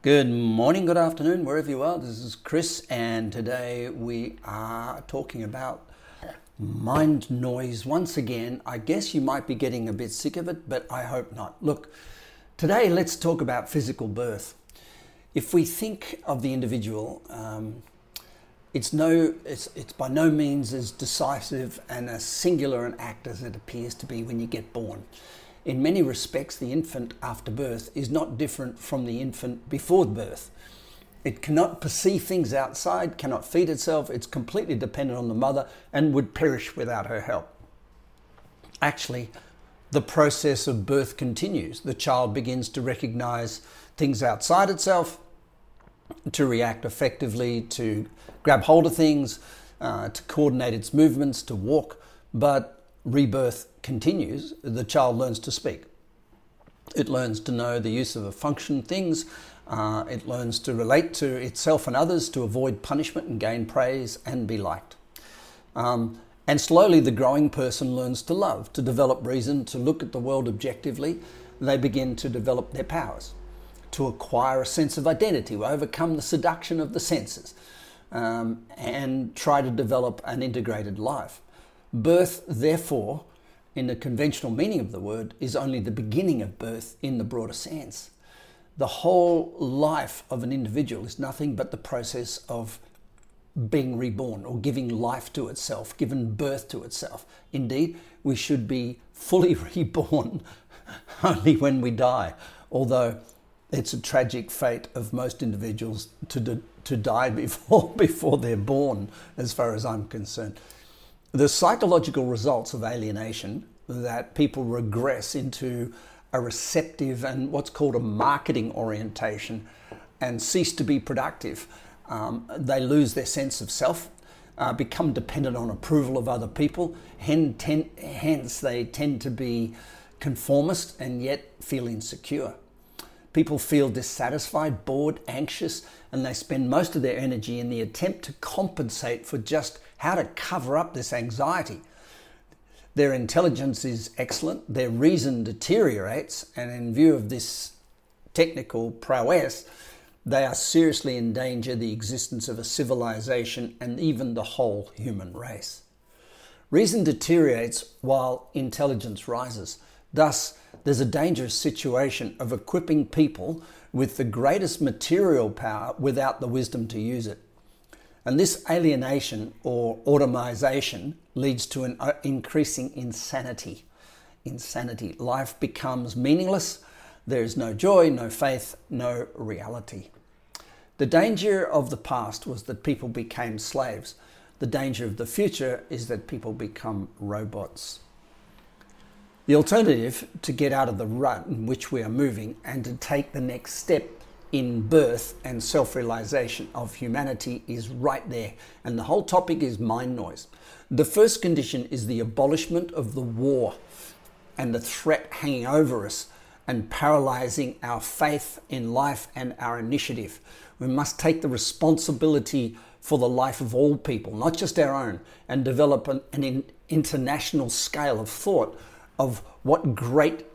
Good morning, good afternoon, wherever you are. This is Chris, and today we are talking about mind noise once again. I guess you might be getting a bit sick of it, but I hope not. Look, today let's talk about physical birth. If we think of the individual, um, it's no, it's, it's by no means as decisive and as singular an act as it appears to be when you get born. In many respects, the infant after birth is not different from the infant before birth. It cannot perceive things outside, cannot feed itself, it's completely dependent on the mother and would perish without her help. Actually, the process of birth continues. The child begins to recognize things outside itself, to react effectively, to grab hold of things, uh, to coordinate its movements, to walk. But rebirth continues, the child learns to speak. It learns to know the use of a function things. Uh, it learns to relate to itself and others, to avoid punishment and gain praise and be liked. Um, and slowly, the growing person learns to love, to develop reason, to look at the world objectively. They begin to develop their powers, to acquire a sense of identity, overcome the seduction of the senses, um, and try to develop an integrated life. Birth, therefore, in the conventional meaning of the word, is only the beginning of birth in the broader sense. The whole life of an individual is nothing but the process of being reborn or giving life to itself, given birth to itself. Indeed, we should be fully reborn only when we die, although it's a tragic fate of most individuals to, to die before, before they're born, as far as I'm concerned the psychological results of alienation that people regress into a receptive and what's called a marketing orientation and cease to be productive. Um, they lose their sense of self, uh, become dependent on approval of other people, hence, they tend to be conformist and yet feel insecure. People feel dissatisfied, bored, anxious, and they spend most of their energy in the attempt to compensate for just how to cover up this anxiety. Their intelligence is excellent, their reason deteriorates, and in view of this technical prowess, they are seriously in danger the existence of a civilization and even the whole human race. Reason deteriorates while intelligence rises. Thus, there's a dangerous situation of equipping people with the greatest material power without the wisdom to use it. And this alienation or automization leads to an uh, increasing insanity. Insanity. Life becomes meaningless. There is no joy, no faith, no reality. The danger of the past was that people became slaves. The danger of the future is that people become robots. The alternative to get out of the rut in which we are moving and to take the next step in birth and self realization of humanity is right there. And the whole topic is mind noise. The first condition is the abolishment of the war and the threat hanging over us and paralyzing our faith in life and our initiative. We must take the responsibility for the life of all people, not just our own, and develop an, an international scale of thought of what great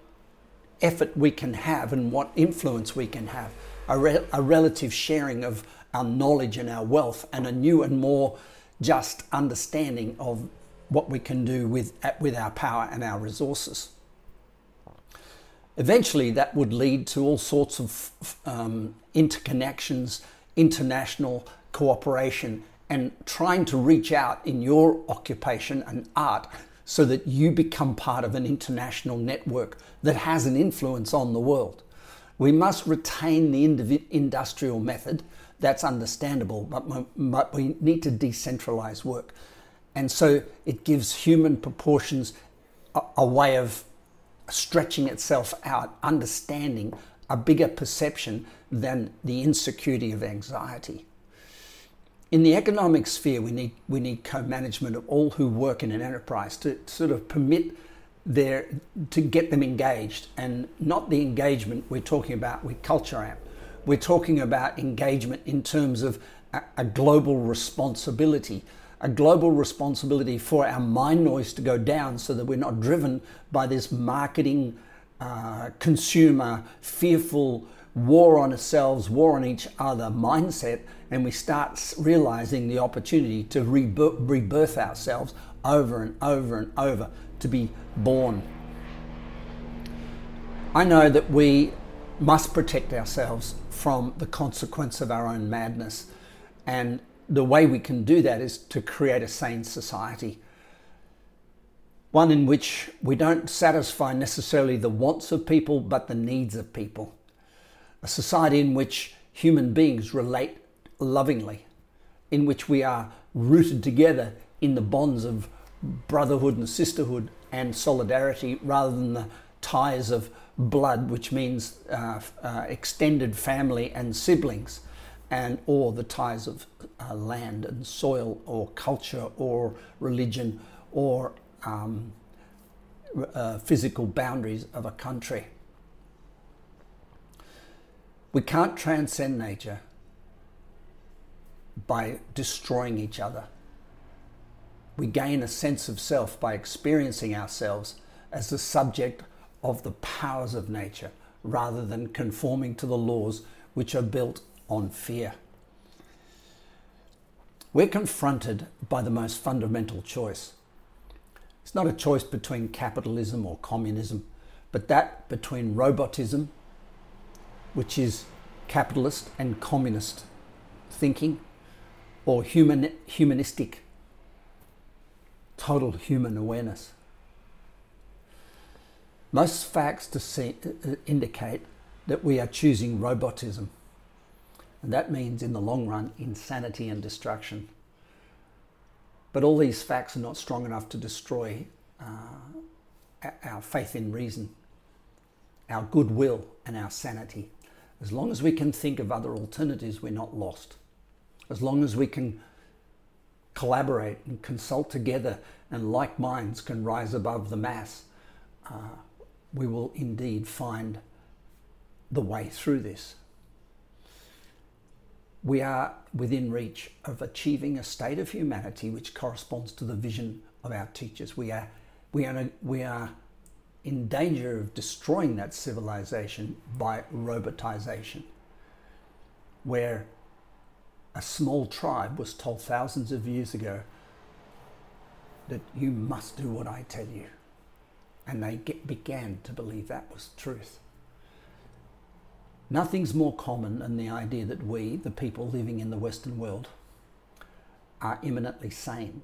effort we can have and what influence we can have a, re- a relative sharing of our knowledge and our wealth, and a new and more just understanding of what we can do with, with our power and our resources. Eventually, that would lead to all sorts of um, interconnections, international cooperation, and trying to reach out in your occupation and art so that you become part of an international network that has an influence on the world. We must retain the industrial method. That's understandable, but, we need to decentralize work. And so it gives human proportions a, a way of stretching itself out, understanding a bigger perception than the insecurity of anxiety. In the economic sphere, we need, we need co management of all who work in an enterprise to sort of permit there to get them engaged. And not the engagement we're talking about with Culture Amp. We're talking about engagement in terms of a, a, global responsibility a global responsibility for our mind noise to go down so that we're not driven by this marketing uh, consumer fearful war on ourselves, war on each other mindset, and we start realizing the opportunity to rebirth ourselves over and over and over to be born. I know that we must protect ourselves from the consequence of our own madness. And the way we can do that is to create a sane society. One in which we don't satisfy necessarily the wants of people, but the needs of people. A society in which human beings relate lovingly, in which we are rooted together in the bonds of brotherhood and sisterhood and solidarity rather than the ties of blood, which means uh, uh, extended family and siblings, and or the ties of uh, land and soil, or culture, or religion, or um, uh, physical boundaries of a country. We can't transcend nature by destroying each other. We gain a sense of self by experiencing ourselves as the subject of the powers of nature rather than conforming to the laws which are built on fear. We're confronted by the most fundamental choice. It's not a choice between capitalism or communism, but that between robotism, which is capitalist and communist thinking, or human, humanistic, total human awareness. Most facts to see, uh, indicate that we are choosing robotism. And that means, in the long run, insanity and destruction. But all these facts are not strong enough to destroy uh, our faith in reason, our goodwill, and our sanity. As long as we can think of other alternatives, we're not lost. As long as we can collaborate and consult together and like minds can rise above the mass, uh, we will indeed find the way through this. We are within reach of achieving a state of humanity which corresponds to the vision of our teachers. We are, we are, we are in danger of destroying that civilization by robotization, where a small tribe was told thousands of years ago that you must do what I tell you. And they get, began to believe that was truth. Nothing's more common than the idea that we, the people living in the Western world, are eminently sane.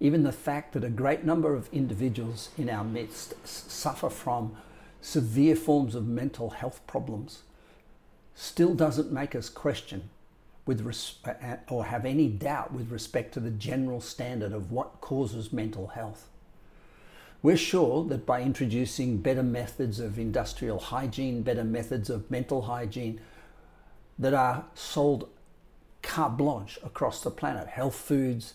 Even the fact that a great number of individuals in our midst suffer from severe forms of mental health problems still doesn't make us question with or have any doubt with respect to the general standard of what causes mental health. We're sure that by introducing better methods of industrial hygiene, better methods of mental hygiene that are sold carte blanche across the planet health foods,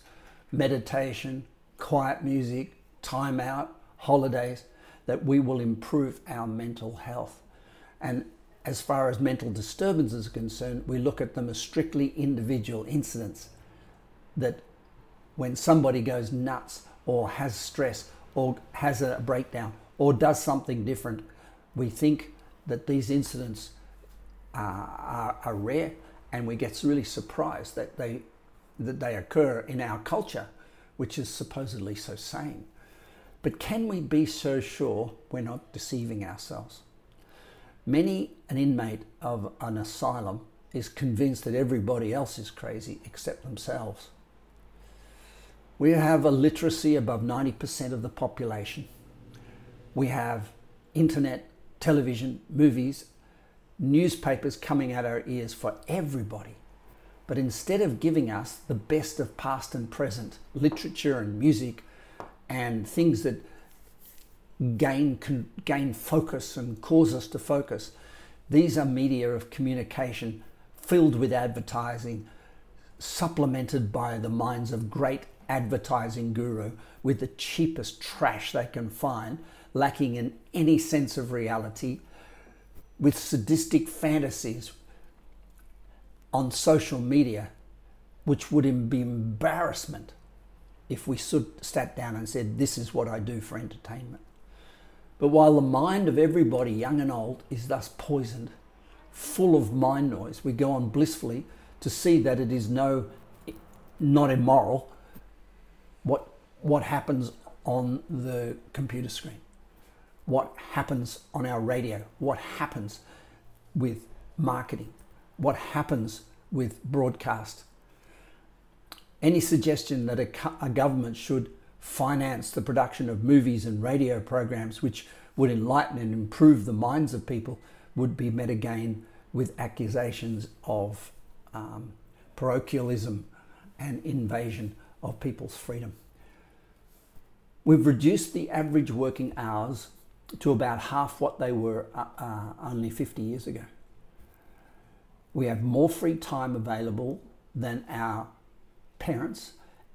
meditation, quiet music, time out, holidays that we will improve our mental health. And as far as mental disturbances are concerned, we look at them as strictly individual incidents. That when somebody goes nuts or has stress or has a breakdown or does something different, we think that these incidents are, are, are rare and we get really surprised that they, that they occur in our culture, which is supposedly so sane. But can we be so sure we're not deceiving ourselves? Many an inmate of an asylum is convinced that everybody else is crazy except themselves. We have a literacy above 90% of the population. We have internet, television, movies, newspapers coming at our ears for everybody. But instead of giving us the best of past and present literature and music and things that gain, gain focus and cause us to focus, these are media of communication filled with advertising, supplemented by the minds of great advertising guru with the cheapest trash they can find, lacking in any sense of reality, with sadistic fantasies on social media, which would be embarrassment if we stood, sat down and said, This is what I do for entertainment. But while the mind of everybody, young and old, is thus poisoned full of mind noise, we go on blissfully to see that it is no, not immoral what, what happens on the computer screen, what happens on our radio, what happens with marketing, what happens with broadcast. Any suggestion that a, a government should finance the production of movies and radio programs which would enlighten and improve the minds of people would be met again with accusations of um, parochialism and invasion of people's freedom. We've reduced the average working hours to about half what they were uh, uh, only 50 years ago. We have more free time available than our parents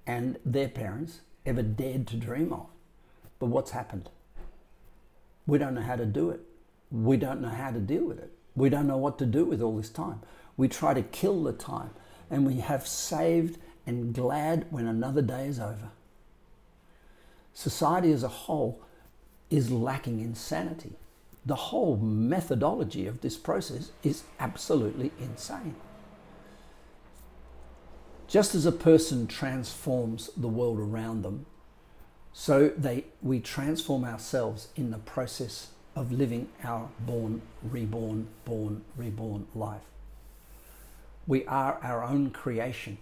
and their parents ever dared to dream of. But what's happened? We don't know how to do it. We don't know how to deal with it. We don't know what to do with all this time. We try to kill the time and we have saved and glad when another day is over. Society as a whole is lacking in sanity. The whole methodology of this process is absolutely insane. Just as a person transforms the world around them, so they, we transform ourselves in the process of living our born, reborn, born, reborn life. We are our own creation.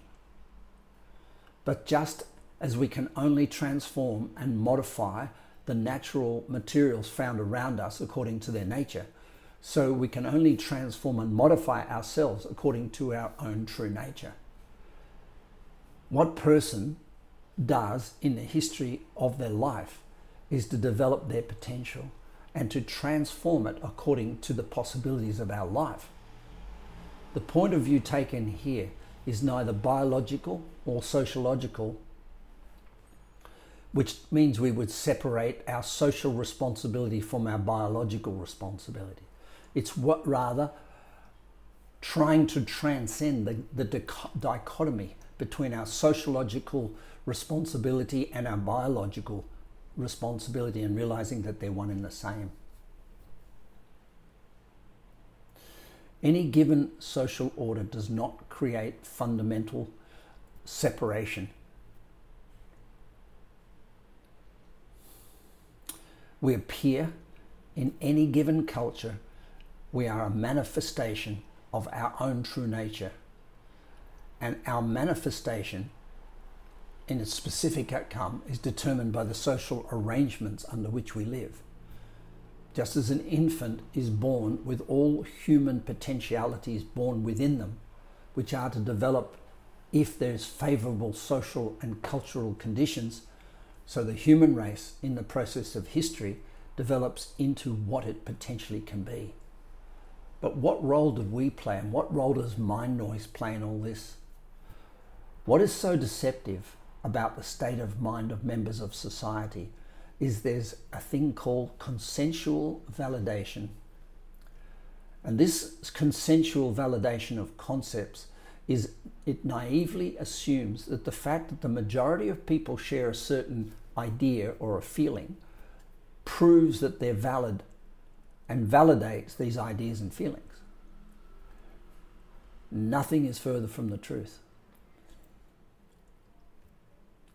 But just as we can only transform and modify the natural materials found around us according to their nature, so we can only transform and modify ourselves according to our own true nature what person does in the history of their life is to develop their potential and to transform it according to the possibilities of our life. The point of view taken here is neither biological or sociological, which means we would separate our social responsibility from our biological responsibility. It's what rather trying to transcend the, the dichotomy between our sociological responsibility and our biological responsibility and realizing that they're one and the same. Any given social order does not create fundamental separation. We appear in any given culture, we are a manifestation of our own true nature and our manifestation in a specific outcome is determined by the social arrangements under which we live. Just as an infant is born with all human potentialities born within them, which are to develop if there's favorable social and cultural conditions, so the human race in the process of history develops into what it potentially can be. But what role do we play and what role does mind noise play in all this? What is so deceptive about the state of mind of members of society is there's a thing called consensual validation. And this consensual validation of concepts is it naively assumes that the fact that the majority of people share a certain idea or a feeling proves that they're valid and validates these ideas and feelings. Nothing is further from the truth.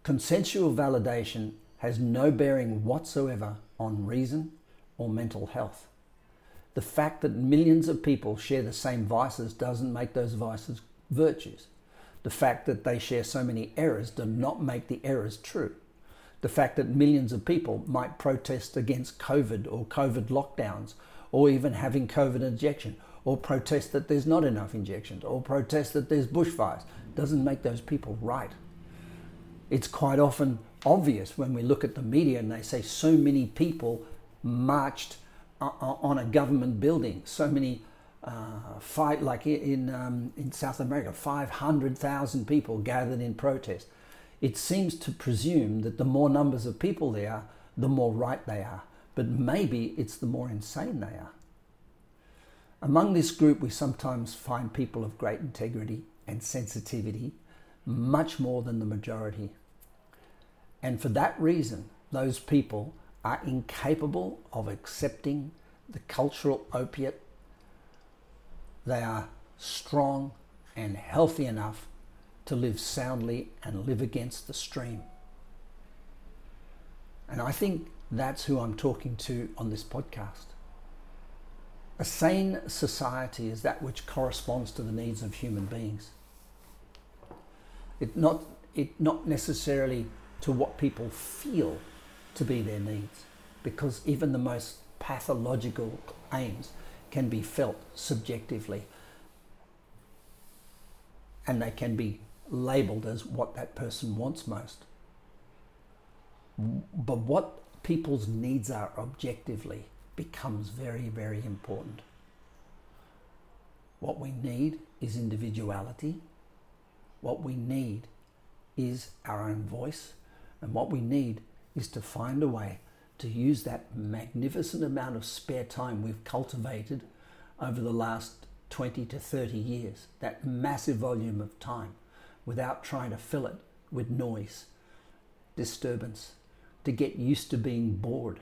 Consensual validation has no bearing whatsoever on reason or mental health. The fact that millions of people share the same vices doesn't make those vices virtues. The fact that they share so many errors does not make the errors true. The fact that millions of people might protest against COVID or COVID lockdowns or even having COVID injection or protest that there's not enough injections or protest that there's bushfires doesn't make those people right it's quite often obvious when we look at the media and they say so many people marched on a government building, so many uh, fight like in um, in South America, five hundred thousand people gathered in protest. It seems to presume that the more numbers of people there are, the more right they are. But maybe it's the more insane they are. Among this group, we sometimes find people of great integrity and sensitivity much more than the majority. And for that reason, those people are incapable of accepting the cultural opiate they are strong and healthy enough to live soundly and live against the stream. And I think that's who I'm talking to on this podcast. A sane society is that which corresponds to the needs of human beings. It not, it not necessarily to what people feel to be their needs, because even the most pathological aims can be felt subjectively and they can be labeled as what that person wants most. But what people's needs are objectively becomes very, very important. What we need is individuality. What we need is our own voice. And what we need is to find a way to use that magnificent amount of spare time we've cultivated over the last 20 to 30 years, that massive volume of time, without trying to fill it with noise, disturbance, to get used to being bored,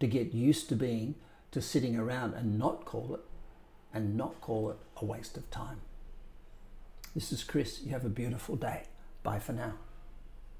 to get used to being to sitting around and not call it and not call it a waste of time. This is Chris. You have a beautiful day. Bye for now.